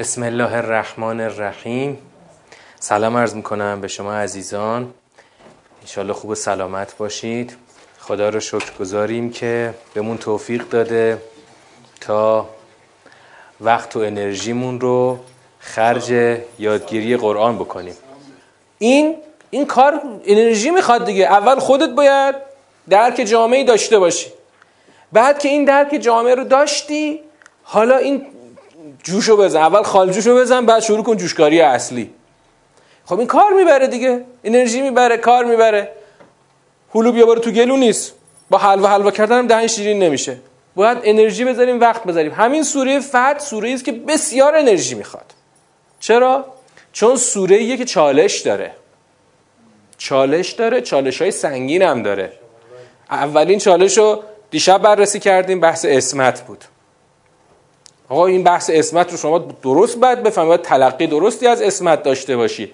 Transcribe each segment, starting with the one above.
بسم الله الرحمن الرحیم. سلام عرض می‌کنم به شما عزیزان. انشالله خوب و سلامت باشید. خدا رو شکر گذاریم که بهمون توفیق داده تا وقت و انرژیمون رو خرج یادگیری قرآن بکنیم. این این کار انرژی می‌خواد دیگه. اول خودت باید درک جامعه داشته باشی. بعد که این درک جامعه رو داشتی حالا این جوشو بزن. اول خال جوشو بزن بعد شروع کن جوشکاری اصلی. خب این کار می‌بره دیگه. انرژی می‌بره کار می‌بره. هلو بیا تو گلو نیست. با حلوا حلوا کردن هم دهن شیرین نمیشه. باید انرژی بذاریم وقت بذاریم. همین سوره فتح سوره است که بسیار انرژی می‌خواد. چرا؟ چون سوره ایه که چالش داره. چالش داره چالش های سنگین هم داره. اولین چالش رو دیشب بررسی کردیم بحث اسمت بود. آقا این بحث اسمت رو شما درست باید بفهمید تلقی درستی از اسمت داشته باشی.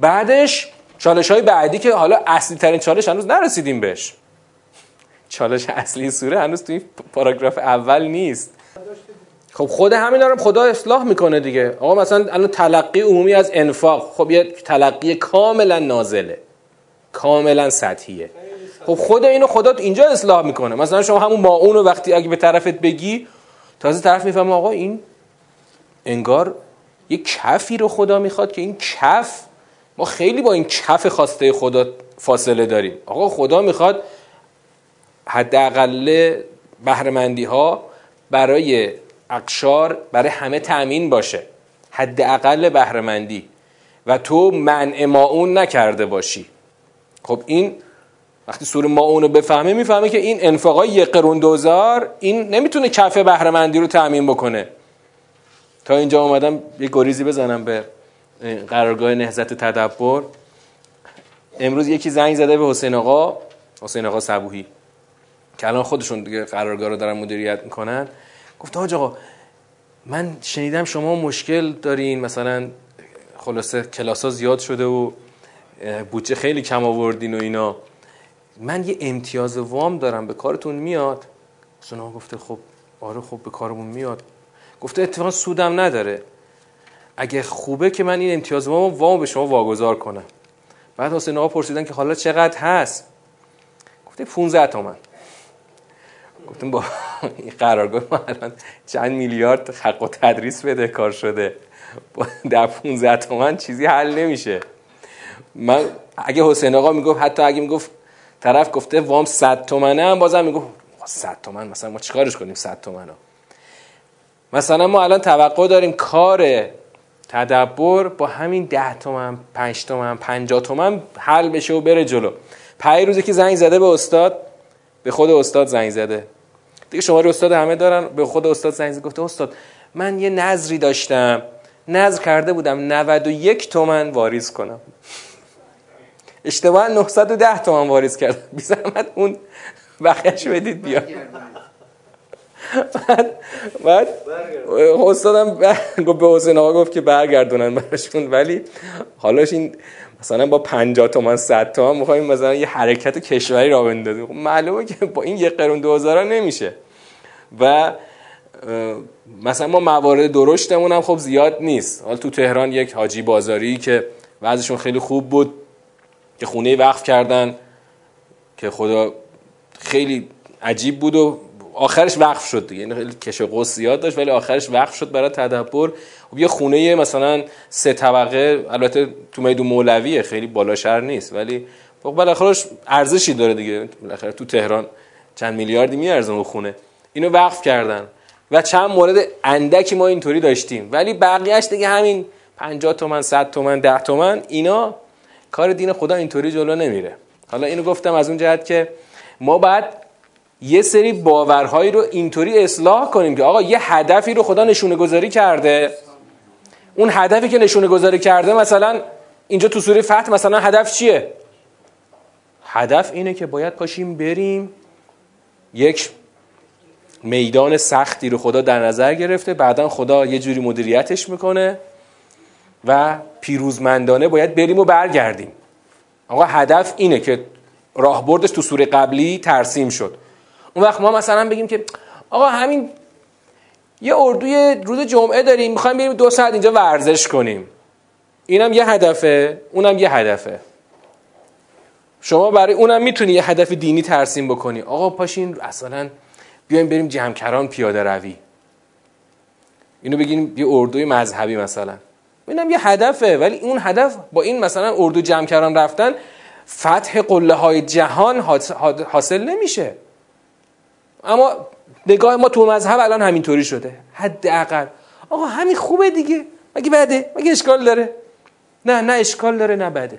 بعدش چالش های بعدی که حالا اصلی ترین چالش هنوز نرسیدیم بهش. چالش اصلی سوره هنوز توی پاراگراف اول نیست. خب خود همین رو خدا اصلاح می‌کنه دیگه. آقا مثلا الان تلقی عمومی از انفاق. خب یه تلقی کاملا نازله. کاملا سطحیه. خب خود اینو خدا اینجا اصلاح می‌کنه. مثلا شما همون ما اونو وقتی اگه به طرفت بگی تازه طرف می‌فهمه آقا این انگار یه کفی رو خدا می‌خواد که این کف ما خیلی با این کف خواسته خدا فاصله داریم. آقا خدا می‌خواد حداقل بهرهمندی ها برای اقشار برای همه تأمین باشه. حداقل بهرهمندی. و تو منع ما اون نکرده باشی. خب این وقتی سوره ما اونو بفهمه می‌فهمه که این انفاقای یک قرون دوزار این نمی‌تونه کف بهرهمندی رو تأمین بکنه. تا اینجا اومدم یه گریزی بزنم به قرارگاه نهزت تدبر. امروز یکی زنگ زده به حسین آقا حسین آقا صبوهی که الان خودشون دیگه قرارگاه رو دارن مدیریت می‌کنن. گفت حاج آقا من شنیدم شما مشکل دارین مثلا خلاصه کلاس ها زیاد شده و بودجه خیلی کم آوردین و اینا. من یه امتیاز وام دارم به کارتون میاد. آقا گفته خب آره خب به کارمون میاد. گفته اتفاقا سودم نداره. اگه خوبه که من این امتیاز وام وام به شما واگذار کنم. بعد حسین آقا پرسیدن که حالا چقدر هست؟ گفته 15 تومن. گفتم با این قرارگاه ما الان چند میلیارد حق و تدریس بده کار شده. در 15 تومن چیزی حل نمیشه. من اگه حسین آقا می‌گفت حتی اگه می‌گفت طرف گفته وام 100 تومنه هم بازم می‌گفت 100 تومن مثلا ما چیکارش کنیم 100 تومن مثلا ما الان توقع داریم کار تدبر با همین 10 تومن 5 تومن 50 تومن حل بشه و بره جلو. پنج روزی که زنگ زده به استاد به خود استاد زنگ زده. دیگه شما رو استاد همه دارن به خود استاد زنگ زده. گفته استاد من یه نظری داشتم. نظر کرده بودم 91 تومن واریز کنم. اشتباه 910 تومن واریز کردم بی زحمت اون بقیه‌اش بدید بیا بعد بعد استادم گفت به حسین آقا گفت که برگردونن براشون. ولی حالاش این مثلا با 50 تومن 100 تومن می‌خوایم مثلا یه حرکت کشوری را بندازیم. خب معلومه که با این یه قرون 2000 نمیشه. و مثلا ما موارد درشتمون هم خب زیاد نیست. حالا تو تهران یک حاجی بازاری که وضعشون خیلی خوب بود. که خونه وقف کردن که خدا خیلی عجیب بود و آخرش وقف شد دیگه. یعنی خیلی کش قوس زیاد داشت ولی آخرش وقف شد برای تدبر. خب یه خونه مثلا سه طبقه البته تو میدون مولویه خیلی بالا شهر نیست ولی خب بالاخره ارزشی داره دیگه. بالاخره تو تهران چند میلیاردی میارزه اون خونه. اینو وقف کردن. و چند مورد اندکی ما اینطوری داشتیم. ولی بقیهش دیگه همین 50 تومن 100 تومن 10 تومن اینا کار دین خدا اینطوری جلو نمیره. حالا اینو گفتم از اون جهت که ما بعد یه سری باورهایی رو اینطوری اصلاح کنیم که آقا یه هدفی رو خدا نشونه گذاری کرده. اون هدفی که نشونه گذاری کرده مثلا اینجا تو سوره فتح مثلا هدف چیه؟ هدف اینه که باید پاشیم بریم یک میدان سختی رو خدا در نظر گرفته بعدا خدا یه جوری مدیریتش می‌کنه. و پیروزمندانه باید بریم و برگردیم. آقا هدف اینه که راهبردش تو سوره قبلی ترسیم شد. اون وقت ما مثلا بگیم که آقا همین یه اردوی روز جمعه داریم می‌خوایم بریم دو ساعت اینجا ورزش کنیم. اینم یه هدفه اونم یه هدفه. شما برای اونم می‌تونی یه هدف دینی ترسیم بکنی. آقا پاشین اصلا بیایم بریم جمکران پیاده روی. اینو بگیم یه اردوی مذهبی مثلا. اینم یه هدفه ولی اون هدف با این مثلا اردو جمکران رفتن فتح قله های جهان حاصل نمیشه. اما نگاه ما تو مذهب الان همینطوری شده. حداقل. آقا همین خوبه دیگه. مگه بده؟ مگه اشکال داره؟ نه نه اشکال داره نه بده.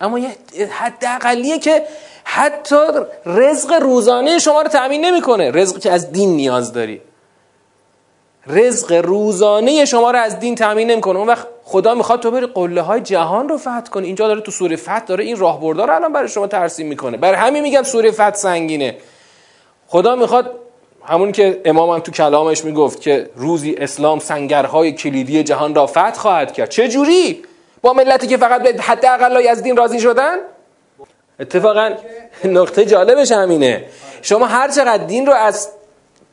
اما یه حد اقلیه که حتی رزق روزانه شما رو تأمین نمی‌کنه. رزقی که از دین نیاز داری. رزق روزانه شما رو از دین تأمین نمی‌کنه. اون وقت خدا می‌خواد تو بری قله های جهان رو فتح کنی. اینجا داره تو سوره فتح داره این راهبردار رو الان برای شما ترسیم می‌کنه. برای همین میگم سوره فتح سنگینه. خدا می‌خواد همون که امام هم تو کلامش می‌گفت که روزی اسلام سنگرهای کلیدی جهان را فتح خواهد کرد. چه جوری؟ با ملتی که فقط به حد اقل از دین راضی شدن؟ اتفاقا نقطه جالبش همینه. شما هر چقدر دین رو از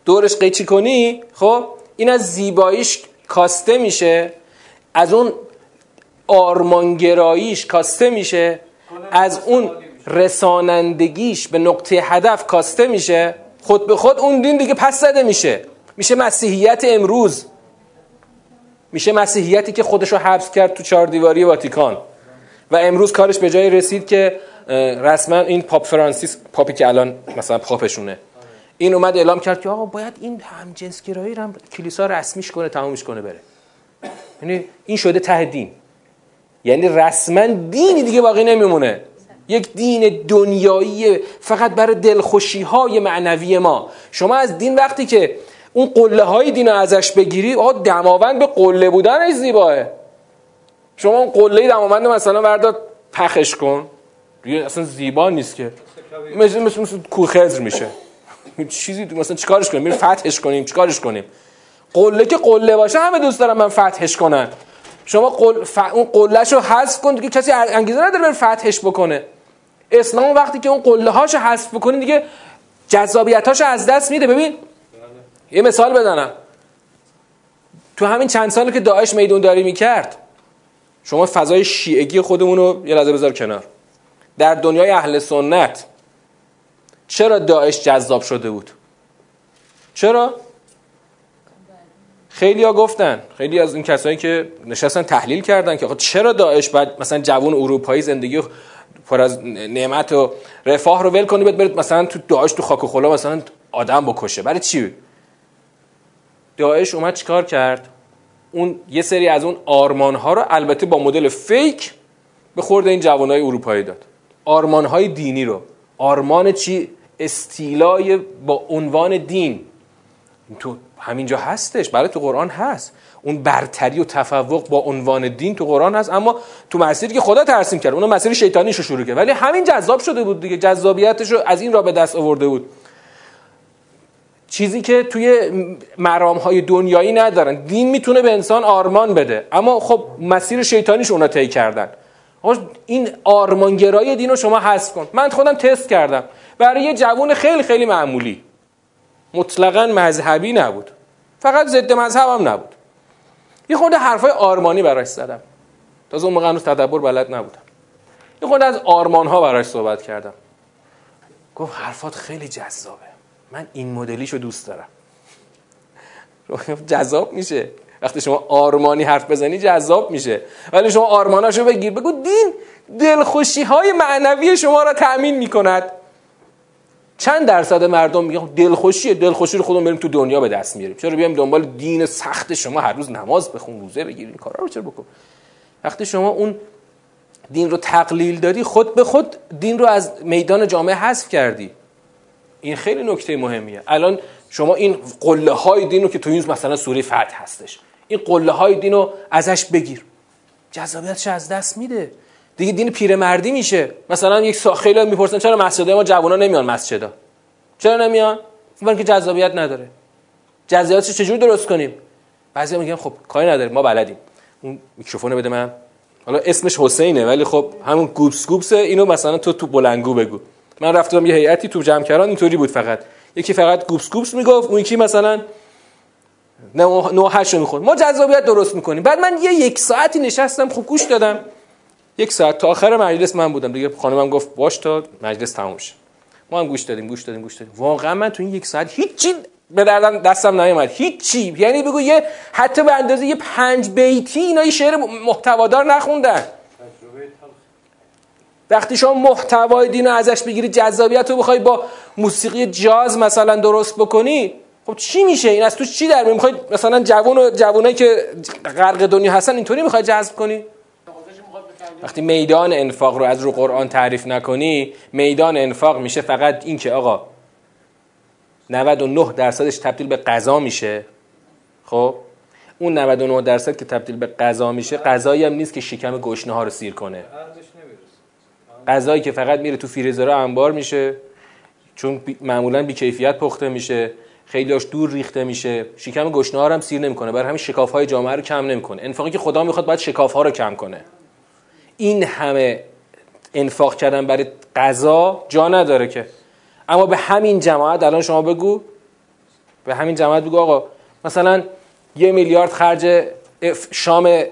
دورش قیچی کنی خب این از زیباییش کاسته میشه از اون آرمانگراییش کاسته میشه از اون رسانندگیش به نقطه هدف کاسته میشه. خود به خود اون دین دیگه پس زده میشه. میشه مسیحیت امروز. میشه مسیحیتی که خودش رو حبس کرد تو چهار دیواری واتیکان. و امروز کارش به جای رسید که رسما این پاپ فرانسیس پاپی که الان مثلا پاپشونه. این اومد اعلام کرد که آقا باید این همجنسگرایی رو هم کلیسا رسمیش کنه تمامش کنه بره. یعنی این شده ته دین. یعنی رسما دینی دیگه باقی نمیمونه. یک دین دنیایی فقط برای دلخوشی های معنوی ما. شما از دین وقتی که اون قله های دین رو ازش بگیری آقا دماوند به قله بودنش زیباه. شما اون قله دماوند مثلا ورداد پخش کن. اصلا زیبا نیست که. مثل مثل, مثل کوخزر میشه. چیزی مثلا چیکارش کنیم؟ میریم فتحش کنیم چیکارش کنیم؟ قله که قله باشه همه دوست دارم من فتحش کنن. شما قل... ف... اون قلهش رو حذف کن دیگه کسی انگیزه نداره بره فتحش بکنه. اسلام وقتی که اون قله هاشو حذف بکنی دیگه جذابیتاشو از دست میده. ببین یه مثال بزنم. تو همین چند سالی که داعش میدون داری می‌کرد شما فضای شیعگی خودمون رو یه لحظه بذار کنار. در دنیای اهل سنت چرا داعش جذاب شده بود؟ چرا؟ خیلی ها گفتن خیلی از این کسایی که نشستن تحلیل کردن که چرا داعش بعد مثلا جوان اروپایی زندگی پر از نعمت و رفاه رو ول کنی برید مثلا تو داعش تو خاک و خلا مثلا آدم بکشه؟ برای چی؟ داعش اومد چیکار کرد؟ اون یه سری از اون آرمان ها رو البته با مدل فیک به خورد این جوانای اروپایی داد. آرمان های دینی رو. آرمان چی؟ استیلای با عنوان دین. تو همینجا هستش برای تو قرآن هست. اون برتری و تفوق با عنوان دین تو قرآن هست اما تو مسیری که خدا ترسیم کرد اون مسیر شیطانیش رو شروع کرد. ولی همین جذاب شده بود دیگه جذابیتش رو از این را به دست آورده بود. چیزی که توی مرام های دنیایی ندارن. دین می‌تونه به انسان آرمان بده اما خب مسیر شیطانیش اونا طی کردن. این آرمانگرایی دین رو شما حذف کن. من خودم تست کردم. برای یه جوون خیلی خیلی معمولی. مطلقا مذهبی نبود. فقط ضد مذهبم نبود. یه خورده حرفای آرمانی براش زدم. تازه اون موقع هنوز تدبر بلد نبودم. یه خورده از آرمان ها براش صحبت کردم. گفت حرفات خیلی جذابه. من این مدلیشو دوست دارم. جذاب میشه. وقتی شما آرمانی حرف بزنی جذاب میشه. ولی شما آرماناشو بگیر. بگو دین دلخوشی های معنوی شما را تأمین می‌کند. چند درصد مردم میگن دلخوشیه دلخوشی رو خودمون بریم تو دنیا به دست میاریم. چرا بیایم دنبال دین سخت شما هر روز نماز بخون روزه بگیر این کارا رو چرا بکن؟ وقتی شما اون دین رو تقلیل دادی خود به خود دین رو از میدان جامعه حذف کردی. این خیلی نکته مهمیه. الان شما این قله های دین رو که تو این مثلا سوره فتح هستش این قله های دین رو ازش بگیر. جذابیتش از دست میده. دیگه دین پیرمردی میشه. مثلا یک سا خیلی می‌پرسن چرا مسجد ما جوونا نمیان مسجدا؟ چرا نمیان؟ چون که جذابیت نداره. جذابیتش چجوری درست کنیم؟ بعضی میگن خب کاری نداره ما بلدیم. اون میکروفون بده من. حالا اسمش حسینه ولی خب همون گوبس گوبس اینو مثلا تو تو بلنگو بگو. من رفتم یه هیئتی تو جمع کردن اینطوری بود فقط. یکی فقط گوبس گوبس می‌گفت اون یکی مثلا نه نه هشت رو می‌خوریم ما جذابیت درست می‌کنیم. بعد من یه یک ساعتی نشستم خوب گوش دادم. یک ساعت تا آخر مجلس من بودم. دیگه خانمم گفت باش تا مجلس تموم شه. ما هم گوش دادیم گوش دادیم گوش دادیم. واقعا من تو این یک ساعت هیچی به دردم دستم نیومد. هیچی. یعنی بگو یه حتی به اندازه یه پنج بیتی اینا یه شعر محتوادار نخوندن. وقتی شما محتوای دین رو ازش بگیری جذابیت رو بخوای با موسیقی جاز مثلا درست بکنی خب چی میشه؟ این از تو چی در می‌خوای مثلا جوان و جوانایی که غرق دنیا هستن اینطوری می‌خوای جذب کنی؟ وقتی میدان انفاق رو از رو قرآن تعریف نکنی میدان انفاق میشه فقط این که آقا 99 درصدش تبدیل به قضا میشه. خب؟ اون 99 درصد که تبدیل به قضا میشه قضایی هم نیست که شکم گشنه ها رو سیر کنه. غذایی که فقط میره تو فریزر انبار میشه چون معمولا بیکیفیت پخته میشه خیلیاش دور ریخته میشه شکم گشنه ها رو هم سیر نمی‌کنه. برای همین شکاف های جامعه رو کم نمی‌کنه. انفاقی که خدا می‌خواد باید شکاف ها رو کم کنه. این همه انفاق کردن برای غذا جا نداره که. اما به همین جماعت الان شما بگو. به همین جماعت بگو آقا مثلا یه میلیارد خرج شام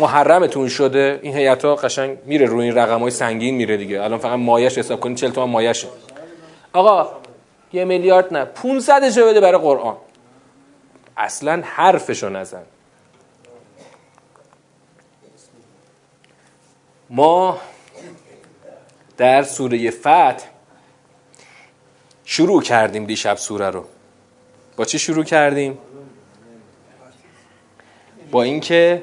محرمتون شده. این هیئت ها قشنگ میره روی این رقم های سنگین میره دیگه. الان فقط مایش حساب کنید 40 تومن مایشه آقا یه میلیارد نه 500 بده برای قرآن. اصلا حرفشو نزن. ما در سوره فتح شروع کردیم دیشب سوره رو. با چی شروع کردیم؟ با اینکه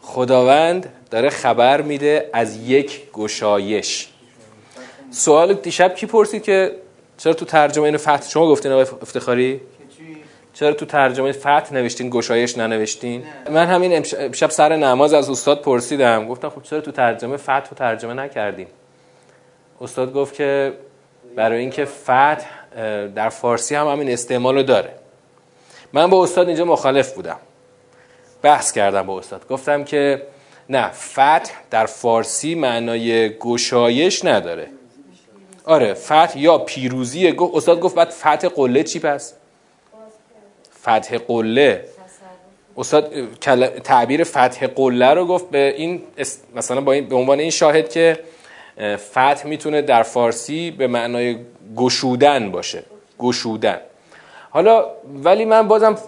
خداوند داره خبر میده از یک گشایش. سوال دیشب کی پرسید که چرا تو ترجمه این فتح شما گفتین آقای افتخاری؟ چرا تو ترجمه فتح نوشتین گشایش ننوشتین؟ من همین امشب سر نماز از استاد پرسیدم. گفتم خب چرا تو ترجمه فتح رو ترجمه نکردیم استاد گفت که برای اینکه فتح در فارسی هم همین استعمال رو داره. من با استاد اینجا مخالف بودم. بحث کردم با استاد. گفتم که نه فتح در فارسی معنای گشایش نداره. آره فتح یا پیروزی استاد گفت بعد فتح قله چی پس؟ فتح قله. استاد تعبیر فتح قله رو گفت به این مثلا با این به عنوان این شاهد که فتح می‌تونه در فارسی به معنای گشودن باشه. گشودن. حالا ولی من بازم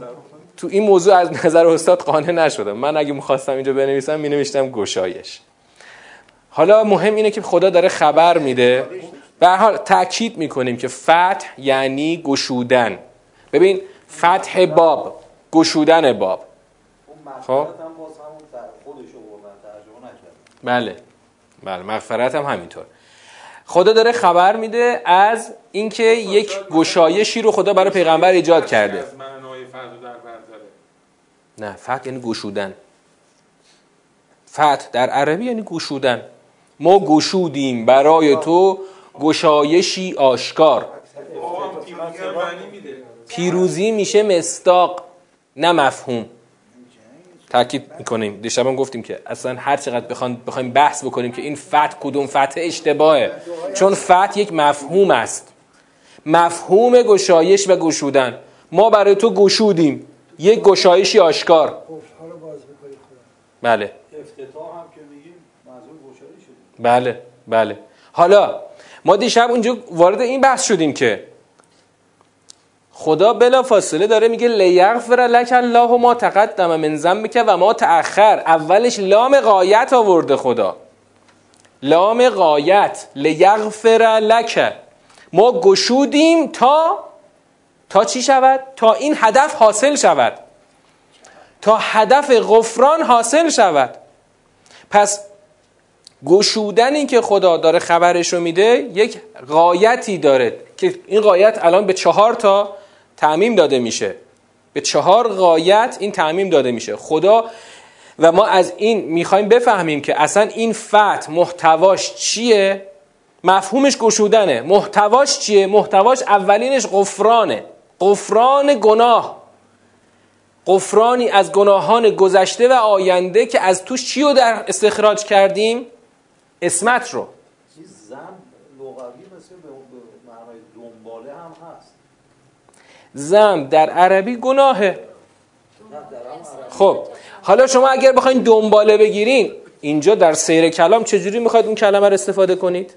تو این موضوع از نظر استاد قانع نشدم. من اگه می‌خواستم اینجا بنویسم مینوشتم گشایش. حالا مهم اینه که خدا داره خبر میده. به حال تاکید می‌کنیم که فتح یعنی گشودن. ببین فتح باب گشودن باب خب بله بله مغفرت هم همینطور خدا داره خبر میده از اینکه یک گشایشی رو خدا برای پیغمبر ایجاد کرده نه فتح یعنی گشودن فتح در عربی یعنی گشودن ما گشودیم برای تو گشایشی آشکار پیروزی میشه مستاق نه مفهوم. تاکید می‌کنیم. دیشب هم گفتیم که اصلا هر چقدر بخوایم بخوایم بحث بکنیم که این فتح کدوم فتح اشتباهه. چون فتح یک مفهوم است. مفهوم گشایش و گشودن. ما برای تو گشودیم. یک گشایشی آشکار. بله. بله بله. حالا ما دیشب اونجا وارد این بحث شدیم که خدا بلا فاصله داره میگه لیغفر لک الله ما تقدم من ذنبک و ما تأخر. اولش لام غایت آورده خدا. لام غایت. لیغفر لک. ما گشودیم تا تا چی شود؟ تا این هدف حاصل شود. تا هدف غفران حاصل شود. پس گشودنی که خدا داره خبرش رو میده یک قایتی داره که این قایت الان به چهار تا تعمیم داده میشه. به چهار قایت این تعمیم داده میشه. خدا و ما از این می‌خوایم بفهمیم که اصلا این فتح محتواش چیه؟ مفهومش گشودنه. محتواش چیه؟ محتواش اولینش غفرانه. غفران گناه. غفرانی از گناهان گذشته و آینده که از توش چی رو در استخراج کردیم؟ اسمت رو. زم در عربی گناهه. خب حالا شما اگر بخواین دنباله بگیرین اینجا در سیر کلام چجوری می‌خواید اون کلمه رو استفاده کنید؟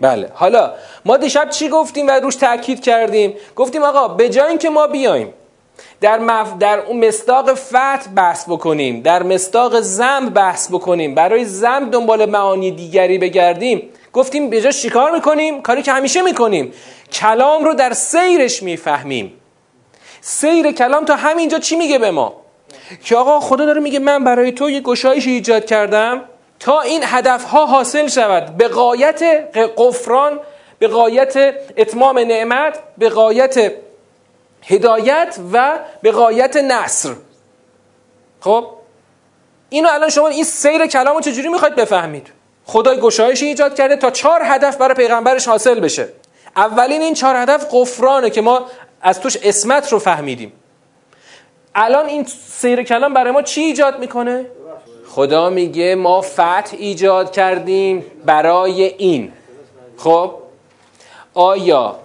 بله حالا ما دیشب چی گفتیم و روش تاکید کردیم؟ گفتیم آقا به جای اینکه ما بیایم در, مف... در اون مستاق فتح بحث بکنیم در مستاق زم بحث بکنیم برای زم دنبال معانی دیگری بگردیم گفتیم به جای شکار می‌کنیم؟ کاری که همیشه می‌کنیم. کلام رو در سیرش می‌فهمیم. سیر کلام تا همینجا چی میگه به ما؟ که آقا خدا داره میگه من برای تو یه گشایش ایجاد کردم تا این هدف ها حاصل شود. به قایت قفران به قایت اتمام نعمت به قایت هدایت و به قایت نصر. خب؟ اینو الان شما این سیر کلام رو چجوری می‌خواید بفهمید؟ خدای گشایشی ایجاد کرده تا چهار هدف برای پیغمبرش حاصل بشه. اولین این چهار هدف قفرانه که ما از توش اسمت رو فهمیدیم. الان این سیر کلام برای ما چی ایجاد می‌کنه؟ خدا میگه ما فتح ایجاد کردیم برای این. خب؟ آیا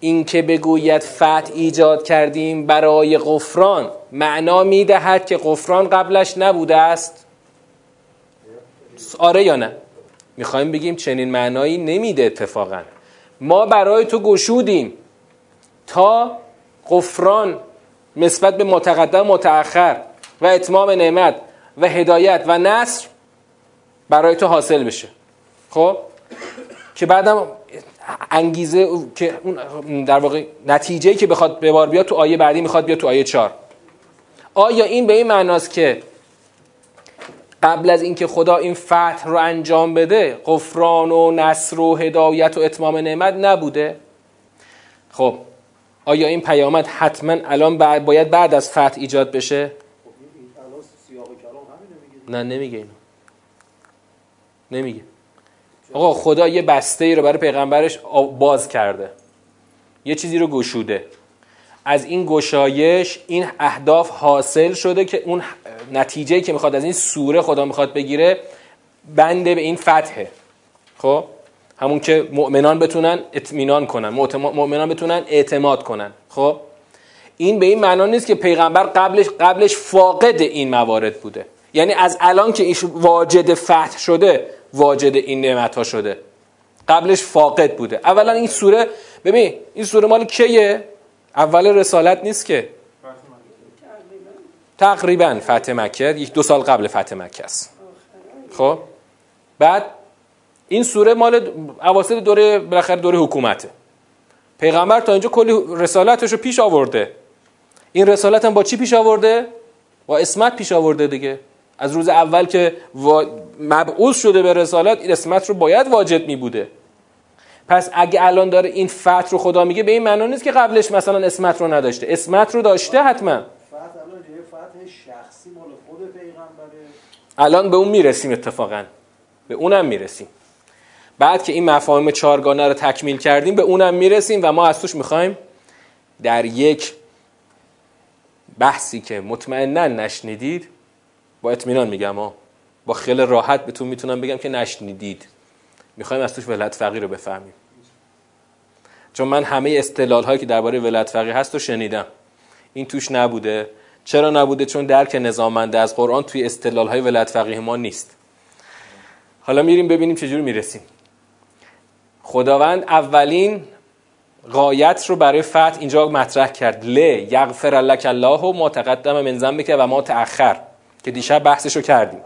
این که بگوید فتح ایجاد کردیم برای قفران معنا می‌دهد که قفران قبلش نبوده است؟ آره یا نه؟ می‌خوایم بگیم چنین معنایی نمیده اتفاقا. ما برای تو گشودیم تا قفران نسبت به متقدم متأخر و اتمام نعمت و هدایت و نصر برای تو حاصل بشه. خب؟ که بعدم انگیزه که اون در واقع نتیجه که بخواد به بار بیاد تو آیه بعدی می‌خواد بیاد تو آیه 4 آیا این به این معناست که قبل از اینکه خدا این فتح رو انجام بده قفران و نصر و هدایت و اتمام نعمت نبوده. خب آیا این پیامد حتما الان باید بعد از فتح ایجاد بشه؟ نه نمیگه اینو. نمیگه. آقا خدا یه بسته ای رو برای پیغمبرش باز کرده. یه چیزی رو گشوده. از این گشایش این اهداف حاصل شده که اون نتیجه که می‌خواد از این سوره خدا می‌خواد بگیره بنده به این فتحه. خب؟ همون که مؤمنان بتونن اطمینان کنن مؤمنان بتونن اعتماد کنن. خب؟ این به این معنا نیست که پیغمبر قبلش قبلش فاقد این موارد بوده. یعنی از الان که ایش واجد فتح شده واجد این نعمت ها شده. قبلش فاقد بوده. اولا این سوره ببین این سوره مال کیه؟ اول رسالت نیست که؟ تقریبا فتح مکه. یک دو سال قبل فتح مکه است. خب؟ بعد این سوره مال اواسط دوره بالاخره دوره حکومته. پیغمبر تا اینجا کلی رسالتش رو پیش آورده. این رسالت هم با چی پیش آورده؟ با اسمت پیش آورده دیگه. از روز اول که مبعوث شده به رسالت این اسمت رو باید واجد می بوده پس اگه الان داره این فتح رو خدا میگه به این معنا نیست که قبلش مثلا اسمت رو نداشته. اسمت رو داشته حتما. شخصی مال خود الان به اون می‌رسیم اتفاقا. به اونم می‌رسیم. بعد که این مفاهیم چارگانه رو تکمیل کردیم به اونم می‌رسیم و ما از توش می‌خوایم در یک بحثی که مطمئنا نشنیدید با اطمینان میگم ها با خیلی راحت بهتون می‌تونم بگم که نشنیدید. می‌خوایم از توش ولایت فقیه رو بفهمیم. چون من همه استدلال هایی که درباره ولایت فقیه هست رو شنیدم. این توش نبوده. چرا نبوده؟ چون درک نظامنده از قرآن توی استدلال های ولایت فقیه ما نیست. حالا میریم ببینیم چجور می‌رسیم. خداوند اولین قایت رو برای فتح اینجا مطرح کرد. ل یغفر لک الله و ما تقدم من ذنبک و ما تأخر. که دیشب بحثش رو کردیم.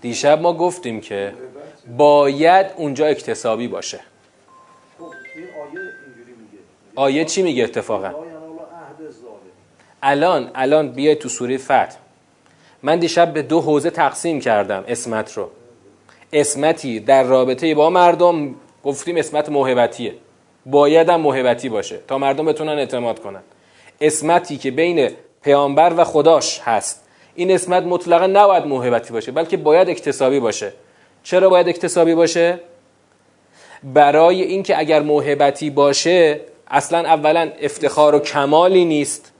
دیشب ما گفتیم که باید اونجا اکتسابی باشه. آیه چی میگه اتفاقا؟ الان الان بیاید تو سوره فتح. من دیشب به دو حوزه تقسیم کردم اسمت رو. اسمتی در رابطه با مردم گفتیم اسمت موهبتیه. باید هم موهبتی باشه تا مردم بتونن اعتماد کنن. اسمتی که بین پیامبر و خداش هست. این اسمت مطلقا نباید موهبتی باشه بلکه باید اکتسابی باشه. چرا باید اکتسابی باشه؟ برای اینکه اگر موهبتی باشه اصلا اولا افتخار و کمالی نیست.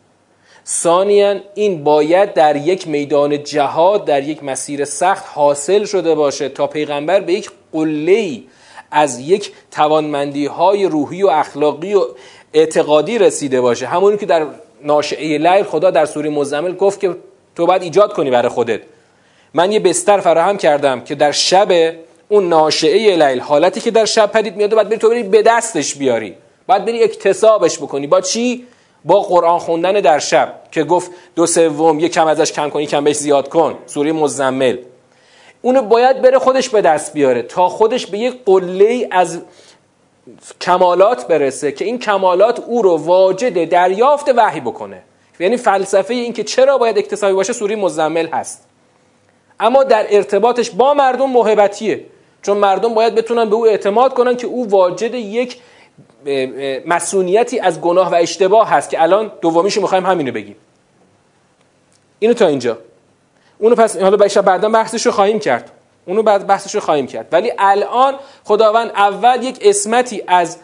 ثانیا این باید در یک میدان جهاد در یک مسیر سخت حاصل شده باشه تا پیغمبر به یک قله از یک توانمندی های روحی و اخلاقی و اعتقادی رسیده باشه. همونی که در ناشعه لیل خدا در سوره مزمل گفت که تو باید ایجاد کنی برای خودت. من یه بستر فراهم کردم که در شب اون ناشعه لیل حالتی که در شب پدید میاد باید بری تو بری به دستش بیاری. باید بری اکتسابش بکنی. با چی؟ با قرآن خوندن در شب که گفت دو سوم یه کم ازش کم کنی کم بهش زیاد کن. سوره مزمل. اونو باید بره خودش به دست بیاره تا خودش به یک قله از کمالات برسه که این کمالات او رو واجد دریافت وحی بکنه. یعنی فلسفه این که چرا باید اکتسابی باشه سوره مزمل هست. اما در ارتباطش با مردم محبتیه. چون مردم باید بتونن به او اعتماد کنن که او واجد یک مسئولیتی از گناه و اشتباه هست که الان دومیشو می‌خوایم همینو بگیم. اینو تا اینجا. اونو پس حالا بعدا بحثش رو خواهیم کرد. اونو بعد بحثش رو خواهیم کرد. ولی الان خداوند اول یک اسمتی از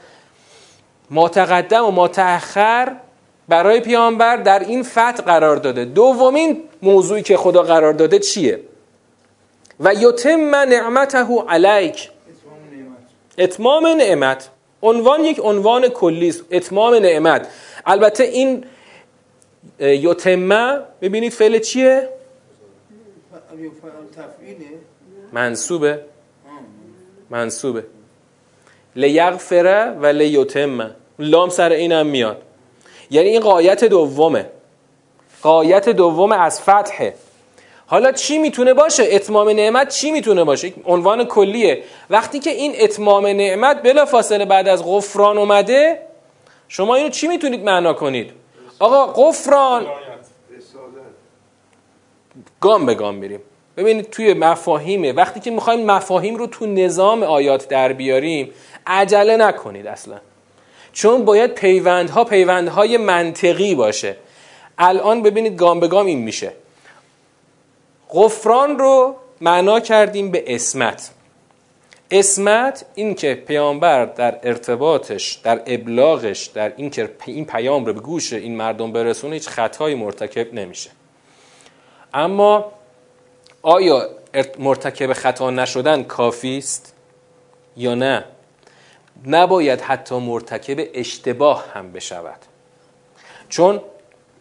ما تقدم و ما تأخر برای پیامبر در این فتح قرار داده. دومین موضوعی که خدا قرار داده چیه؟ و یتم نعمته علیک. اتمام نعمت. عنوان یک عنوان کلی است. اتمام نعمت. البته این یتمه ببینید فعل چیه؟ منصوبه. منصوبه. لیغفره و لیتمه لام سر اینم میاد. یعنی این قایت دومه. قایت دوم از فتحه. حالا چی می‌تونه باشه؟ اتمام نعمت چی می‌تونه باشه؟ عنوان کلیه. وقتی که این اتمام نعمت بلا فاصله بعد از غفران اومده شما اینو چی می‌تونید معنا کنید؟ آقا غفران. گام به گام میریم. ببینید توی مفاهیمه. وقتی که می‌خوایم مفاهیم رو تو نظام آیات در بیاریم عجله نکنید اصلا. چون باید پیوندها پیوندهای منطقی باشه. الان ببینید گام به گام این میشه. غفران رو معنا کردیم به اسمت. اسمت این که پیامبر در ارتباطش در ابلاغش در این که این پیام رو به گوش این مردم برسونه هیچ خطایی مرتکب نمیشه. اما آیا مرتکب خطا نشدن کافی است یا نه؟ نباید حتی مرتکب اشتباه هم بشود. چون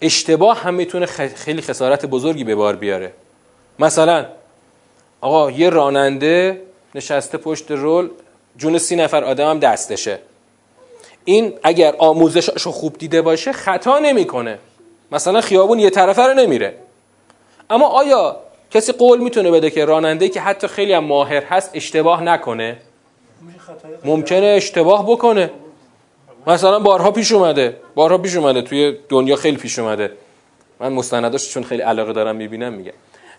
اشتباه هم می‌تونه خیلی خسارت بزرگی به بار بیاره. مثلا آقا یه راننده نشسته پشت رول جون سی نفر آدم هم دستشه. این اگر آموزششو خوب دیده باشه خطا نمی‌کنه. مثلا خیابون یه طرفه رو نمیره. اما آیا کسی قول می‌تونه بده که راننده که حتی خیلی هم ماهر هست اشتباه نکنه؟ ممکنه اشتباه بکنه. مثلا بارها پیش اومده. بارها پیش اومده. توی دنیا خیلی پیش اومده. من مستنداش چون خیلی علاقه دارم می‌بینم میگم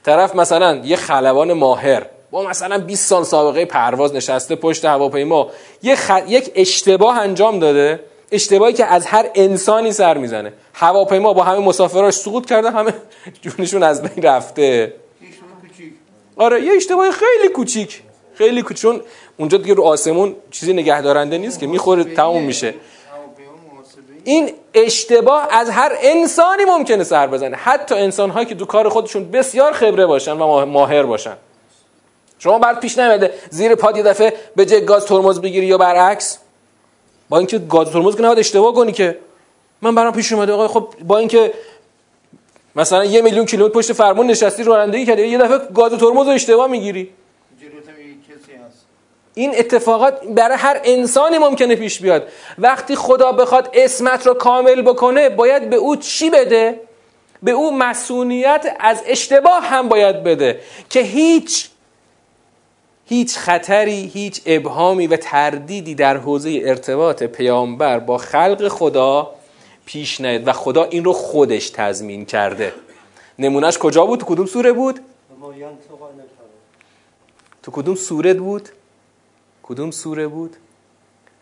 طرف مثلا یه خلبان ماهر با مثلا 20 سال سابقه پرواز نشسته پشت هواپیما یه یک اشتباه انجام داده اشتباهی که از هر انسانی سر می‌زنه. هواپیما با همه مسافراش سقوط کرده همه جونشون از بین رفته. آره یه اشتباه خیلی کوچیک. خیلی کوچیک. چون اونجا دیگه رو آسمون چیزی نگهدارنده نیست که می‌خوره تموم میشه. این اشتباه از هر انسانی ممکنه سر بزنه. حتی انسان هایی که دو کار خودشون بسیار خبره باشن و ماهر باشن. شما بعد پیش نمیده زیر پاد یه دفعه به جای گاز ترمز بگیری یا برعکس؟ با اینکه گاز ترمز که نباید اشتباه کنی که. من برام پیش اومده آقا خب با اینکه مثلا یه میلیون کیلومتر پشت فرمون نشستی رانندگی کردی یه دفعه گاز ترمز رو اشتباه می‌گیری. این اتفاقات برای هر انسانی ممکنه پیش بیاد وقتی خدا بخواد اسمت رو کامل بکنه باید به او چی بده؟ به او مسئولیت از اشتباه هم باید بده که هیچ هیچ خطری هیچ ابهامی و تردیدی در حوزه ارتباط پیامبر با خلق خدا پیش نیاد و خدا این رو خودش تضمین کرده نمونهش کجا بود؟ تو کدوم سوره بود؟ تو کدوم سوره بود؟ کدوم سوره بود؟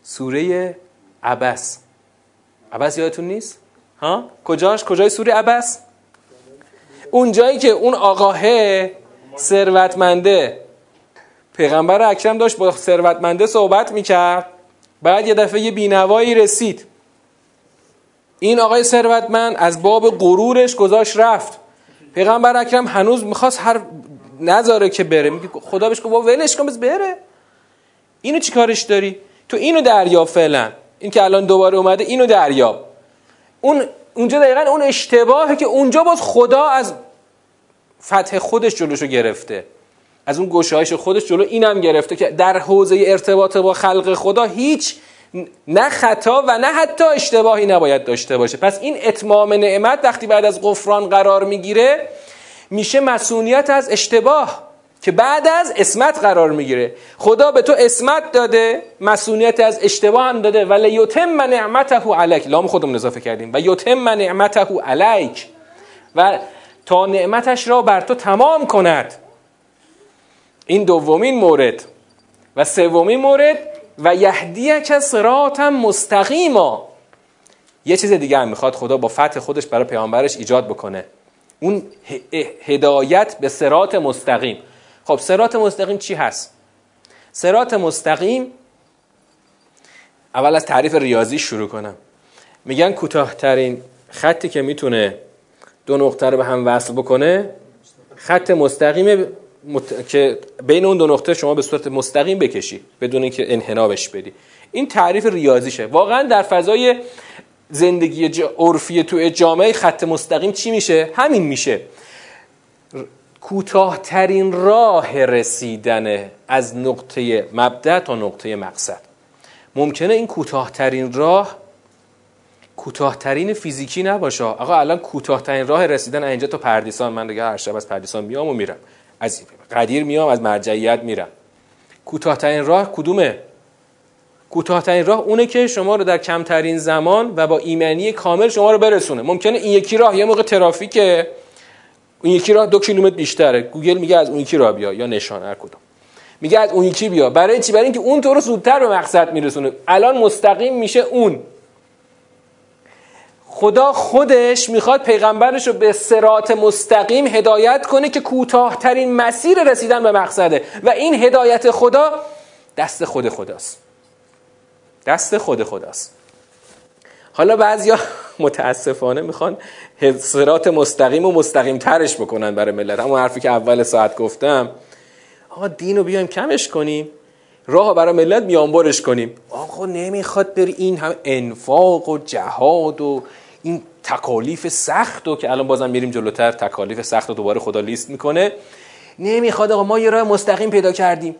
سوره عبس عبس یادتون نیست؟ ها؟ کجاش؟ کجای سوره عبس؟ اون جایی که اون آقاه ثروتمنده پیغمبر اکرم داشت با ثروتمنده صحبت می‌کرد بعد یه دفعه یه بینوایی رسید این آقای ثروتمند از باب غرورش گذاشت رفت پیغمبر اکرم هنوز می‌خواست هر نذاره که بره میگه خدا بهش گفت ولش کن بس بره اینو چی کارش داری؟ تو اینو دریاب فعلا. این که الان دوباره اومده اینو دریاب. اون اونجا دقیقا اون اشتباهه که اونجا باز خدا از فتح خودش جلوشو گرفته. از اون گشایش خودش جلو اینم گرفته که در حوزه ارتباط با خلق خدا هیچ نه خطا و نه حتی اشتباهی نباید داشته باشه. پس این اتمام نعمت وقتی بعد از غفران قرار می‌گیره میشه مسئولیت از اشتباه. که بعد از اسمت قرار می‌گیره. خدا به تو اسمت داده مسئولیت از اشتباه هم داده. ولی یتم نعمته علیک. لام خودمون اضافه کردیم. و یتم نعمته علیک. و تا نعمتش را بر تو تمام کند. این دومین مورد. و سومین مورد و یهدیک صراطا مستقیما. یه چیز دیگه هم می‌خواد خدا با فتح خودش برای پیامبرش ایجاد بکنه. اون هدایت به سرات مستقیم. خب سرات مستقیم چی هست؟ سرات مستقیم اول از تعریف ریاضی شروع کنم. میگن کوتاهترین خطی که می‌تونه دو نقطه رو به هم وصل بکنه خط مستقیم که بین اون دو نقطه شما به صورت مستقیم بکشی بدون اینکه انحنابش بدی. این تعریف ریاضیشه. واقعا در فضای زندگی عرفی تو جامعه خط مستقیم چی میشه؟ همین میشه. کوتاهترین راه رسیدن از نقطه مبدع تا نقطه مقصد. ممکنه این کوتاهترین راه کوتاهترین فیزیکی نباشه. آقا الان کوتاهترین راه رسیدن اینجا تا پردیسان من دیگه هر شب از پردیسان میام و میرم. از قدیر میام از مرجعیت میرم. کوتاهترین راه کدومه؟ کوتاهترین راه اونه که شما رو در کمترین زمان و با ایمنی کامل شما رو برسونه. ممکنه این یکی راه یه موقع ترافیکه. اون یکی راه دو کیلومتر بیشتره. گوگل میگه از اون یکی راه بیا. یا نشان هر کدوم. میگه از اون یکی بیا. برای چی؟ برای اینکه اون تو رو زودتر به مقصد میرسونه. الان مستقیم میشه اون. خدا خودش می‌خواد پیغمبرش رو به سرات مستقیم هدایت کنه که کوتاهترین مسیر رسیدن به مقصده. و این هدایت خدا دست خود خداست. دست خود خداست. حالا بعضیا متاسفانه می‌خوان سرات مستقیم و مستقیم ترش بکنن برای ملت. همون حرفی که اول ساعت گفتم آقا دین رو بیایم کمش کنیم راه برای ملت میانبرش کنیم. آقا نمی‌خواد بری این هم انفاق و جهاد و این تکالیف سخت و که الان بازم میریم جلوتر تکالیف سخت رو دوباره خدا لیست می‌کنه. نمی‌خواد آقا ما یه راه مستقیم پیدا کردیم.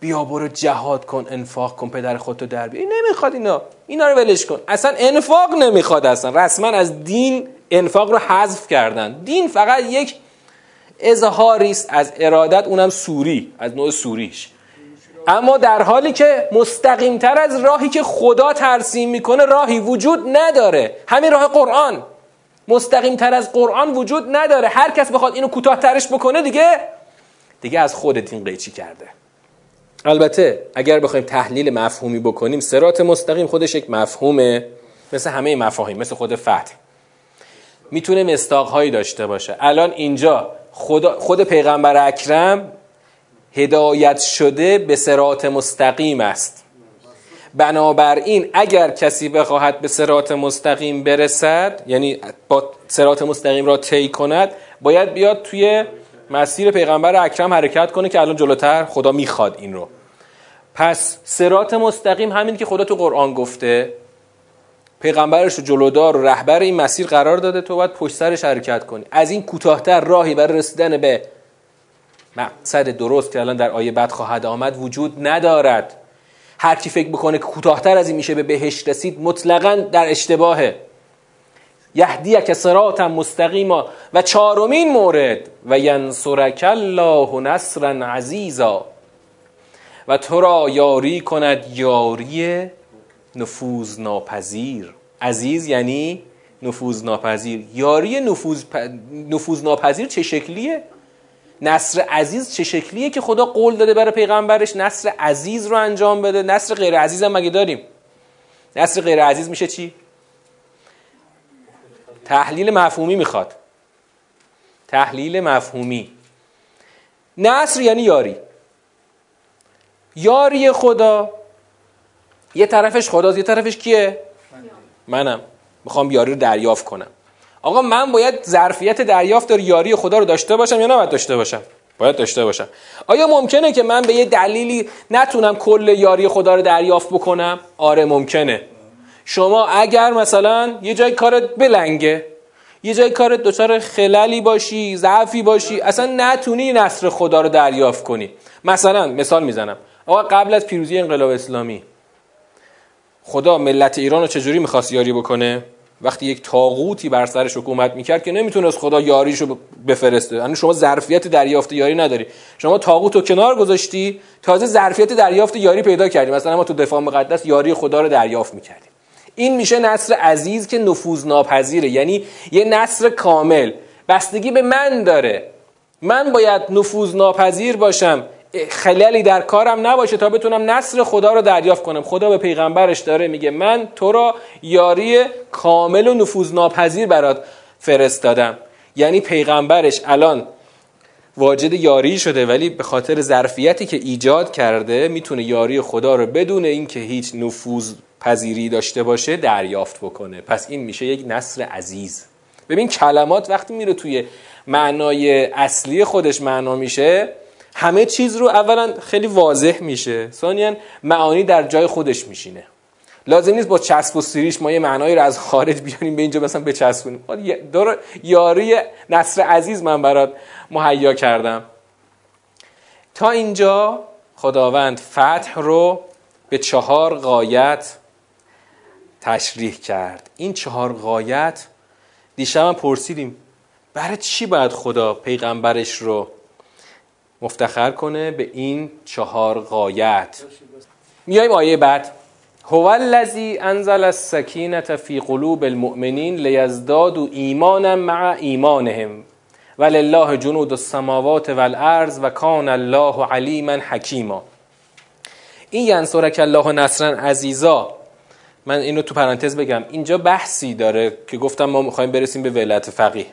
بیا برو جهاد کن انفاق کن پدر خودتو در بیار. نمی‌خواد اینا. اینا رو ولش کن. اصلا انفاق نمی‌خواد اصلا. رسما از دین انفاق رو حذف کردن. دین فقط یک اظهاری است از ارادت اونم سوری از نوع سوریش. اما در حالی که مستقیمتر از راهی که خدا ترسیم می‌کنه راهی وجود نداره. همین راه قرآن. مستقیمتر از قرآن وجود نداره. هر کس بخواد اینو کوتاهترش بکنه دیگه دیگه از خود دین قیچی کرده. البته اگر بخوایم تحلیل مفهومی بکنیم سرات مستقیم خودش یک مفهومه مثل همه مفاهیم مثل خود فتح. می‌تونه مستاقهایی داشته باشه. الان اینجا خود, خود پیغمبر اکرم هدایت شده به سرات مستقیم است. بنابراین اگر کسی بخواهد به سرات مستقیم برسد یعنی با سرات مستقیم را طی کند باید بیاد توی مسیر پیغمبر اکرم حرکت کنه که الان جلوتر خدا می‌خواد این رو. پس سرات مستقیم همین که خدا تو قرآن گفته پیغمبرش رو جلودار و رهبر این مسیر قرار داده تو باید پشت سرش حرکت کنی. از این کوتاهتر راهی برای رسیدن به مقصد درست که الان در آیه بعد خواهد آمد وجود ندارد. هر کی فکر بکنه که کوتاهتر از این میشه به بهشت رسید مطلقا در اشتباهه. یهدی که صراطا مستقیما و چهارمین مورد و ینصرک الله نصرا عزیزا. و تو را یاری کند یاری نفوذ ناپذیر عزیز یعنی نفوذ ناپذیر یاری نفوذ, نفوذ ناپذیر چه شکلیه؟ نصر عزیز چه شکلیه که خدا قول داده برای پیغمبرش نصر عزیز رو انجام بده؟ نصر غیر عزیز هم مگه داریم؟ نصر غیر عزیز میشه چی؟ تحلیل مفهومی می‌خواد. تحلیل مفهومی. نصر یعنی یاری. یاری خدا. یه طرفش خداست یه طرفش کیه؟ منم. می‌خوام یاری رو دریافت کنم. آقا من باید ظرفیت دریافت در یاری خدا رو داشته باشم یا نباید داشته باشم؟ باید داشته باشم. آیا ممکنه که من به یه دلیلی نتونم کل یاری خدا رو دریافت بکنم؟ آره ممکنه. شما اگر مثلا یه جای کارت بلنگه یه جای کارت دچار خلالی باشی ضعفی باشی اصلا نتونی نصر خدا رو دریافت کنی. مثلا مثال می‌زنم. آقا قبل از پیروزی انقلاب اسلامی خدا ملت ایران رو چجوری می‌خواست یاری بکنه؟ وقتی یک تاغوتی بر سرش حکومت می‌کرد که نمی‌تونست خدا یاریشو بفرسته. یعنی شما ظرفیت دریافت یاری نداری. شما تاغوت رو کنار گذاشتی تازه ظرفیت دریافت یاری پیدا کردی. مثلا ما تو دفاع مقدس یاری خدا رو دریافت می‌کردیم. این میشه نصر عزیز که نفوذ ناپذیره یعنی یه نصر کامل. بستگی به من داره. من باید نفوذ ناپذیر باشم. خلالی در کارم نباشه تا بتونم نصر خدا رو دریافت کنم. خدا به پیغمبرش داره. میگه من تو را یاری کامل و نفوذ ناپذیر برات فرستادم. یعنی پیغمبرش الان واجد یاری شده ولی به خاطر ظرفیتی که ایجاد کرده می‌تونه یاری خدا رو بدون اینکه هیچ نفوذ پذیری داشته باشه دریافت بکنه. پس این میشه یک نصر عزیز. ببین کلمات وقتی میره توی معنای اصلی خودش معنا میشه همه چیز رو اولا خیلی واضح میشه. ثانیا معانی در جای خودش میشینه. لازم نیست با چسب و سیریش ما یه معنایی رو از خارج بیاریم به اینجا مثلا بچسبونیم. دور یاری نصر عزیز من برات مهیا کردم. تا اینجا خداوند فتح رو به چهار قایت تشریح کرد. این چهار قایت دیشب هم پرسیدیم برای چی باید خدا پیغمبرش رو مفتخر کنه به این چهار قایت میایم آیه بعد. هو الذی انزل السکینه فی قلوب المؤمنین لیزدادوا ایمانا مع ایمانهم ولله جنود السماوات والارض و کان الله علیما حکیما. این ینصرک الله نصرا عزیزا من اینو تو پرانتز بگم. اینجا بحثی داره که گفتم ما می‌خوایم برسیم به ولایت فقیه.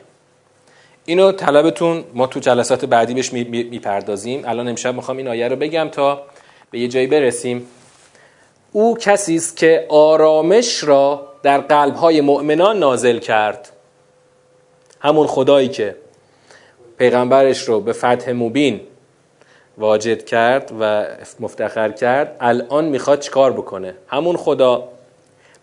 اینو طلبتون ما تو جلسات بعدی بهش می‌پردازیم. الان امشب می‌خوام این آیه رو بگم تا به یه جایی برسیم. او کسی است که آرامش را در قلبهای مؤمنان نازل کرد. همون خدایی که پیغمبرش رو به فتح مبین واجد کرد و مفتخر کرد الان می‌خواد چیکار بکنه؟ همون خدا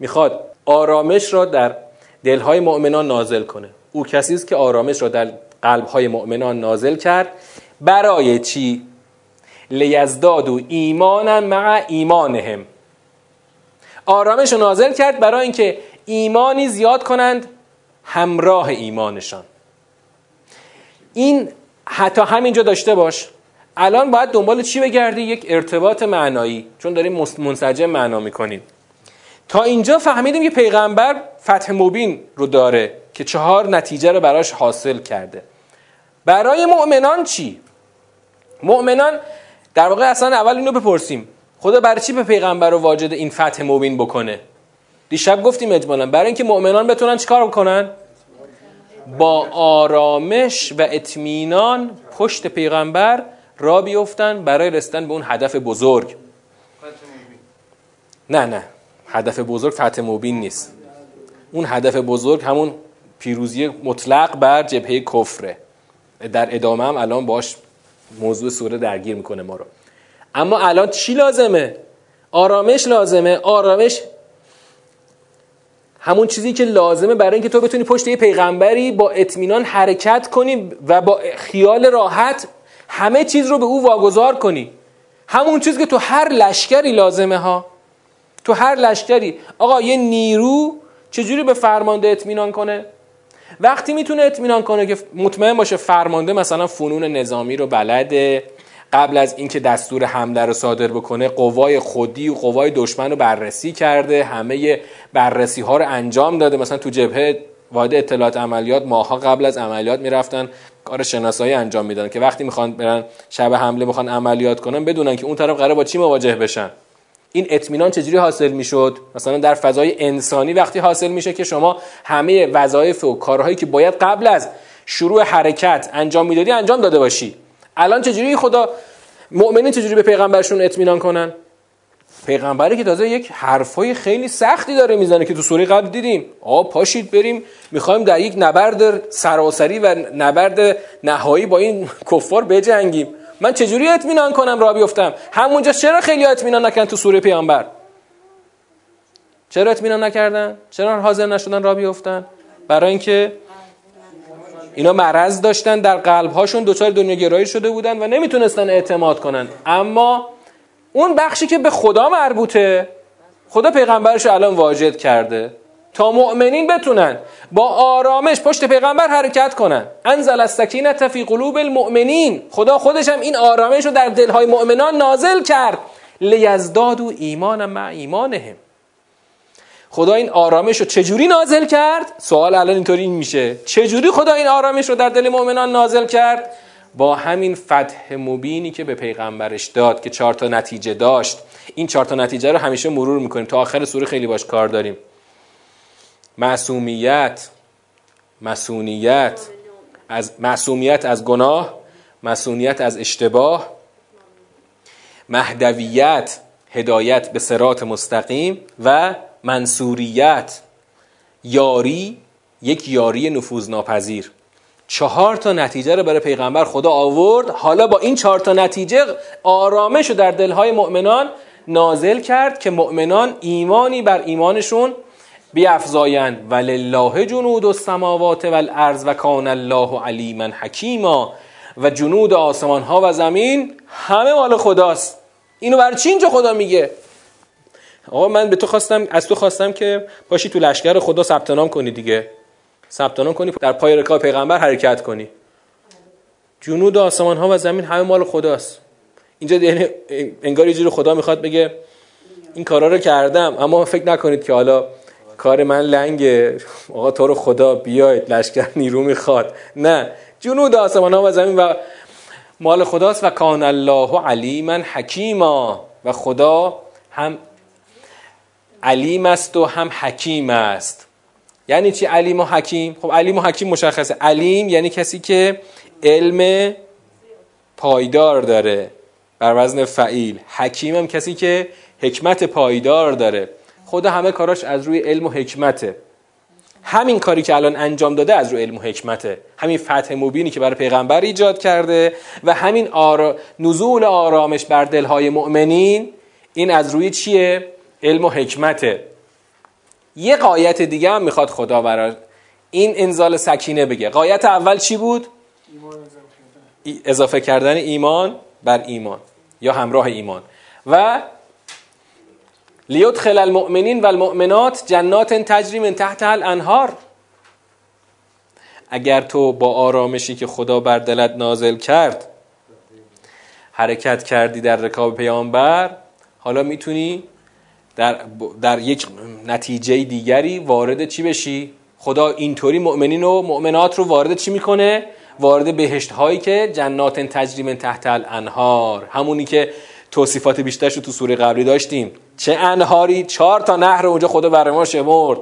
می‌خواد آرامش را در دلهای مؤمنان نازل کنه. او کسی است که آرامش را در قلبهای مؤمنان نازل کرد. برای چی؟ لیزدادو ایمانا مع ایمانهم. آرامش رو نازل کرد برای اینکه ایمانی زیاد کنند همراه ایمانشان. این حتی همینجا داشته باش. الان باید دنبال چی بگردی؟ یک ارتباط معنایی. چون داریم منسجم معنا می‌کنیم. تا اینجا فهمیدیم که پیغمبر فتح مبین رو داره که چهار نتیجه رو براش حاصل کرده. برای مؤمنان چی؟ مؤمنان در واقع اصلا اول اینو بپرسیم. خدا برای چی به پیغمبر رو واجد این فتح مبین بکنه؟ دیشب گفتیم اجمالا برای اینکه مؤمنان بتونن چیکار بکنن با آرامش و اطمینان پشت پیغمبر را بیفتن برای رسیدن به اون هدف بزرگ. نه نه. هدف بزرگ فتح مبین نیست. اون هدف بزرگ همون پیروزی مطلق بر جبهه کفره. در ادامه هم الان باش موضوع سوره درگیر می‌کنه ما رو. اما الان چی لازمه؟ آرامش لازمه. آرامش همون چیزی که لازمه برای اینکه تو بتونی پشت یه پیغمبری با اطمینان حرکت کنی و با خیال راحت همه چیز رو به او واگذار کنی. همون چیزی که تو هر لشکری لازمه ها. تو هر لشکری. آقا یه نیرو چجوری به فرمانده اطمینان کنه؟ وقتی می‌تونه اطمینان کنه که مطمئن باشه فرمانده مثلا فنون نظامی رو بلده قبل از اینکه دستور حمله رو صادر بکنه قوای خودی و قوای دشمن رو بررسی کرده همه بررسی ها رو انجام داده. مثلا تو جبهه واحد اطلاعات عملیات ماها قبل از عملیات می‌رفتن کار شناسایی انجام میدن که وقتی می‌خوان برن شب حمله می‌خوان عملیات کنن بدونن که اون طرف قرار با چی مواجه بشن. این اطمینان چجوری حاصل می‌شد؟ مثلا در فضای انسانی وقتی حاصل میشه که شما همه وظایف و کارهایی که باید قبل از شروع حرکت انجام می‌دادی انجام داده باشی. الان چجوری خدا مؤمنین چجوری به پیغمبرشون اطمینان کنن؟ پیغمبری که تازه یک حرفای خیلی سختی داره می‌زنه که تو سوره قبل دیدیم. آ پاشید بریم می‌خوایم در یک نبرد سراسری و نبرد نهایی با این کفار بجنگیم. من چجوری اطمینان کنم را بیفتم؟ همونجا چرا خیلی اطمینان نکن تو سوره پیامبر؟ چرا اطمینان نکردن؟ چرا حاضر نشدن را بیفتن؟ برای اینکه اینا مرض داشتن در قلبهاشون دچار دنیا گرایی شده بودن و نمی‌تونستن اعتماد کنن. اما اون بخشی که به خدا مربوطه خدا پیغمبرش الان واجد کرده. تا مؤمنین بتونن با آرامش پشت پیغمبر حرکت کنن. انزل السکینه فی قلوب المؤمنین. خدا خودش هم این آرامش رو در دلهای مؤمنان نازل کرد. لیزدادو ایمان مع ایمانهم. خدا این آرامش رو چجوری نازل کرد؟ سوال الان اینطوری میشه. چجوری خدا این آرامش رو در دل مؤمنان نازل کرد؟ با همین فتح مبینی که به پیغمبرش داد که چهار تا نتیجه داشت. این چهار تا نتیجه رو همیشه مرور می‌کنیم. تا آخر سوره خیلی باش کار داریم. معصومیت مسونیت از معصومیت از گناه مسونیت از اشتباه مهدویت هدایت به سرات مستقیم و منصوریت یاری یک یاری نفوذ ناپذیر چهار تا نتیجه رو برای پیغمبر خدا آورد. حالا با این چهار تا نتیجه آرامش رو در دلهای مؤمنان نازل کرد که مؤمنان ایمانی بر ایمانشون بیافزایند. ولله جنود السماوات والارض و کان الله علیما حکیما. و جنود آسمان ها و زمین همه مال خداست. اینو برای چی اینجا خدا میگه؟ آقا من به تو خواستم از تو خواستم که باشی تو لشکر خدا ثبت نام کنی دیگه. ثبت نام کنی در پای رکاب پیغمبر حرکت کنی. جنود آسمان ها و زمین همه مال خداست. اینجا یعنی انگار یه خدا می‌خواد بگه این کارا رو کردم اما فکر نکنید که حالا کار من لنگه. آقا تو رو خدا بیاید لشکر نیرو می‌خواد. نه جنود آسمان ها و زمین و مال خداست و کان الله علیما حکیما. و خدا هم علیم است و هم حکیم است. یعنی چی علیم و حکیم؟ خب علیم و حکیم مشخصه. علیم یعنی کسی که علم پایدار داره. بر وزن فعیل. حکیم هم کسی که حکمت پایدار داره. خدا همه کاراش از روی علم و حکمته. همین کاری که الان انجام داده از روی علم و حکمته. همین فتح مبینی که برای پیغمبر ایجاد کرده و همین آرا... نزول آرامش بر دلهای مؤمنین این از روی چیه؟ علم و حکمته. یه قایت دیگه هم می‌خواد خدا برای این انزال سکینه بگه. قایت اول چی بود؟ اضافه کردن ایمان بر ایمان یا همراه ایمان. و لیدخل المؤمنین و المؤمنات جنات تجری من تحت الانهار. اگر تو با آرامشی که خدا بر دلت نازل کرد حرکت کردی در رکاب پیامبر حالا می‌تونی در, در یک نتیجه دیگری وارد چی بشی؟ خدا اینطوری مؤمنین و مؤمنات رو وارد چی می‌کنه؟ وارد بهشت هایی که جنات تجری من تحت الانهار. همونی که توصیفات بیشترش رو تو سوره قبلی داشتیم. چه انهاری چهار تا نهر اونجا خدا برای ما شمرد.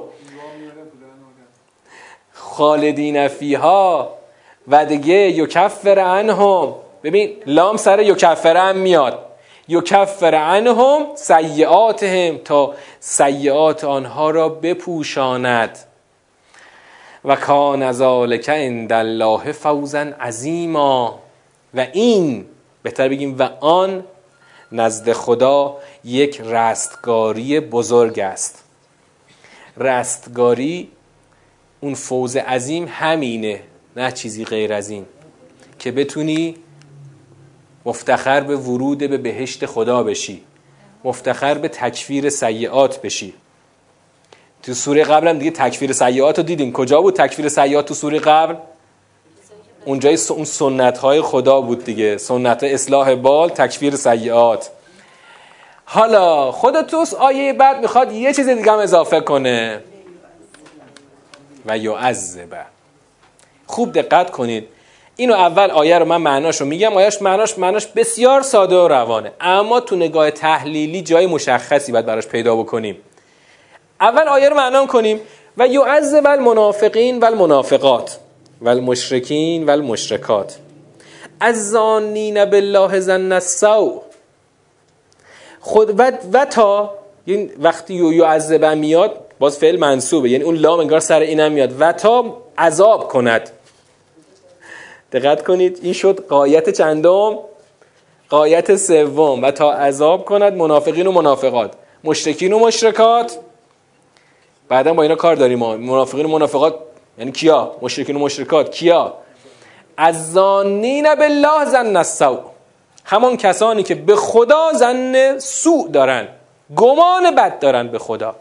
خالدین فیها و دیگه یکفر عنهم. ببین لام سر یکفر هم میاد. یکفر عنهم سیعاتهم تا سیعات آنها را بپوشاند. و کان ذالک عند الله فوزا عظیما. و این بهتر بگیم و آن نزد خدا یک رستگاری بزرگ است. رستگاری اون فوز عظیم همینه نه چیزی غیر از این. که بتونی مفتخر به ورود به بهشت خدا بشی. مفتخر به تکفیر سیعات بشی. تو سوره قبل هم دیگه تکفیر سیعات رو دیدیم. کجا بود تکفیر سیعات تو سوره قبل؟ اونجای اون سنت های خدا بود دیگه. سنت اصلاح بال تکفیر سیعات حالا خود توس آیه بعد می‌خواد یه چیز دیگه هم اضافه کنه. و یعذبه. خوب دقت کنید. اینو اول آیه رو من معناشو میگم. آیهش معناش معناش بسیار ساده و روانه. اما تو نگاه تحلیلی جای مشخصی باید براش پیدا بکنیم. اول آیه رو معنا کنیم. و یعذب المنافقین و المنافقات و المشرکین و المشرکات از زانین بالله زن السوء. خود و, و تا یعنی وقتی یو یعذبه میاد باز فعل منصوبه. یعنی اون لام انگار سر اینم میاد. و تا عذاب کند. دقت کنید این شد قایت چندم؟ قایت سوم. و تا عذاب کند منافقین و منافقات. مشرکین و مشرکات. بعدا با اینا کار داریم ما. منافقین و منافقات یعنی کیا؟ مشرکین و مشرکات. کیا؟ از زانین بالله زن السوء. همان کسانی که به خدا زن سوء دارن. گمان بد دارن به خدا.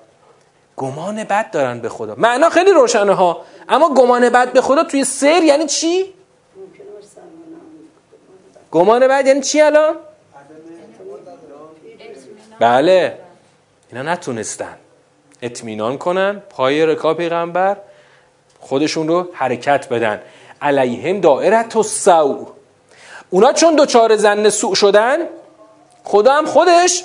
گمان بد دارن به خدا. معنا خیلی روشنه ها. اما گمان بد به خدا توی سر یعنی چی؟ گمان بد یعنی چی الان؟ بله. اینا نتونستن. اطمینان کنن. پای رکا پیغمبر. خودشون رو حرکت بدن علیهم دائرت و سو اونا چون دوچار زن سوء شدن خدا هم خودش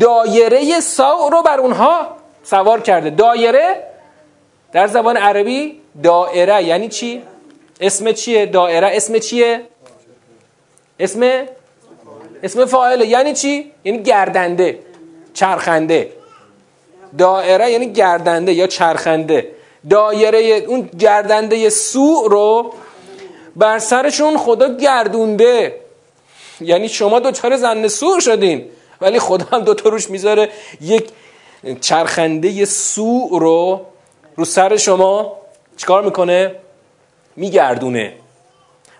دایره سو رو بر اونها سوار کرده دایره در زبان عربی دائره یعنی چی؟ اسم چیه؟ دائره اسم چیه؟ اسم اسم فاعله یعنی چی؟ یعنی گردنده چرخنده دائره یعنی گردنده یا چرخنده دایره اون گردنده سوء رو بر سرشون خدا گردونده. یعنی شما دوچار زن سوء شدین ولی خدا هم دوتا روش می‌ذاره یک چرخنده سوء رو رو سر شما چیکار می‌کنه؟ میگردونه.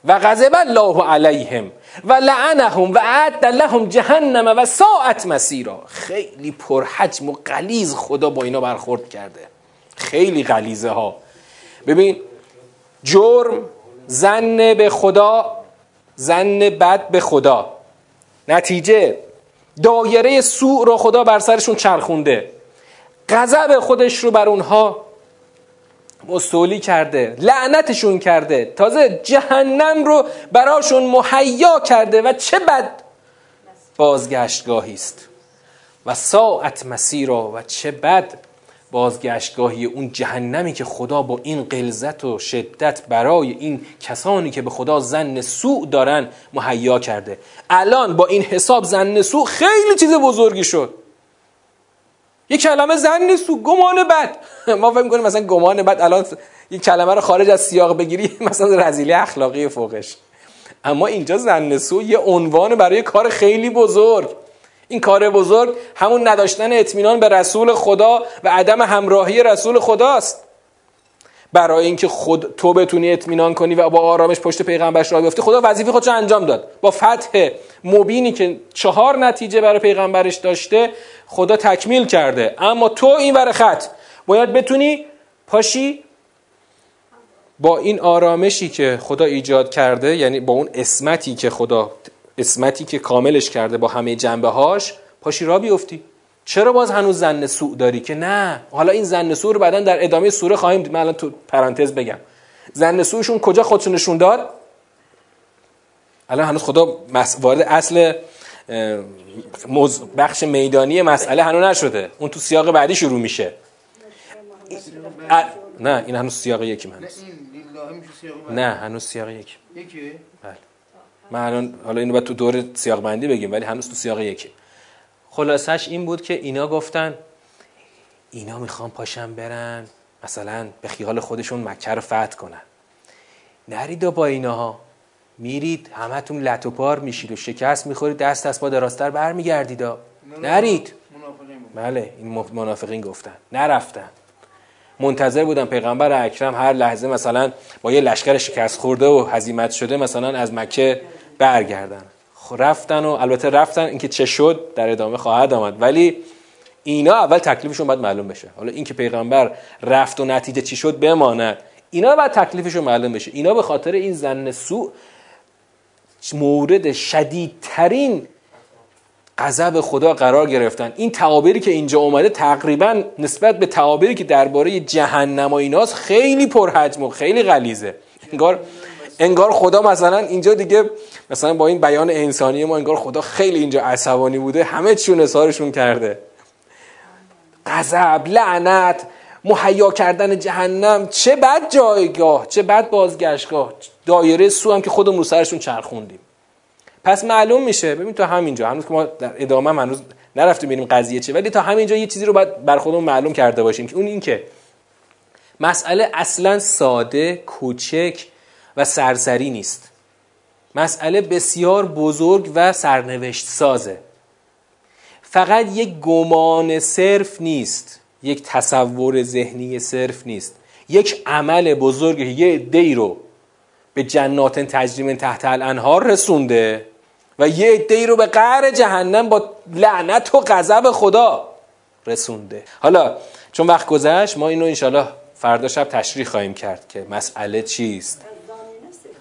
و غضب الله علیهم و لعنهم و اعد لهم جهنم و ساعت مسیرا. خیلی پرحجم و قلیز خدا با اینا برخورد کرده. خیلی غلیزه ها ببین جرم زن به خدا زن بد به خدا. نتیجه دایره سوء رو خدا بر سرشون چرخونده. غضب خودش رو بر اونها مستولی کرده لعنتشون کرده. تازه جهنم رو براشون مهیا کرده و چه بد؟ بازگشتگاهی است. و ساعت مسیرا و چه بد؟ بازگشتگاهی اون جهنمی که خدا با این قلزت و شدت برای این کسانی که به خدا زن سوء دارن مهیا کرده. الان با این حساب زن سوء خیلی چیز بزرگی شد. یه کلمه زن سو گمان بد. ما فکر کنیم مثلا گمان بد الان یه کلمه رو خارج از سیاق بگیری مثلا رزیلی اخلاقی فوقش. اما اینجا زن سو یه عنوان برای کار خیلی بزرگ. این کار بزرگ همون نداشتن اطمینان به رسول خدا و عدم همراهی رسول خداست. برای اینکه خود تو بتونی اطمینان کنی و با آرامش پشت پیغمبرش راه بیفتی خدا وظیفه خودش انجام داد. با فتح مبینی که چهار نتیجه برای پیغمبرش داشته خدا تکمیل کرده. اما تو این ور خط باید بتونی پاشی با این آرامشی که خدا ایجاد کرده یعنی با اون اسمتی که خدا اسمتی که کاملش کرده با همه جنبه هاش پاشی را بیفتی چرا باز هنوز زن سوء داری که؟ نه. حالا این زن سوء رو بعدا در ادامه سوره خواهیم من الان تو پرانتز بگم. زن سوءشون کجا خودشون نشون داد؟ الان هنوز خدا وارد اصل بخش میدانی مسئله هنوز نشده. اون تو سیاق بعدی شروع میشه. نه این هنوز سیاق یکی هنوز نه هنوز سیاق یک بله. من الان حالا اینو باید تو دور سیاق بندی بگیم ولی هنوز تو سیاق یکی. خلاصش این بود که اینا گفتن اینا می‌خوان پاشن برن مثلا به خیال خودشون مکه رو فتح کنن. نرید با ایناها. میرید همتون لط و پار میشید و شکست می‌خورید دست از پا دراستر برمیگردید. نرید. بله این منافقین گفتن. نرفتن. منتظر بودن پیغمبر اکرم هر لحظه مثلا با یه لشکر شکست خورده و هزیمت شده مثلا از مکه برگردن. خب رفتن و البته رفتن اینکه چه شد در ادامه خواهد آمد. ولی اینا اول تکلیفشون باید معلوم بشه. حالا اینکه پیغمبر رفت و نتیجه چی شد بماند اینا باید تکلیفشون معلوم بشه. اینا به خاطر این زن سوء مورد شدیدترین غضب خدا قرار گرفتن. این تعابیری که اینجا اومده تقریبا نسبت به تعابیری که درباره جهنم و ایناست خیلی پرحجم و خیلی غلیظه. انگار انگار خدا مثلا اینجا دیگه مثلا با این بیان انسانی ما انگار خدا خیلی اینجا عصبانی بوده همه چیون اظهارشون کرده. غضب لعنت مهیا کردن جهنم چه بد جایگاه چه بد بازگشتگاه. دایره سو هم که خودمون رو سرشون چرخوندیم. پس معلوم میشه. ببین تا همینجا. هنوز که ما در ادامه هنوز نرفتیم ببینیم قضیه چه ولی تا همینجا یه چیزی رو باید بر خودمون معلوم کرده باشیم. که اون این که مسئله اصلا ساده کوچک و سرسری نیست. مسئله بسیار بزرگ و سرنوشت سازه فقط یک گمان صرف نیست یک تصور ذهنی صرف نیست یک عمل بزرگ یه عده رو به جنات تجریم تحت الانهار رسونده و یه عده رو به قعر جهنم با لعنت و غضب خدا رسونده. حالا چون وقت گذشت ما اینو انشالله فردا شب تشریح خواهیم کرد که مسئله چیست.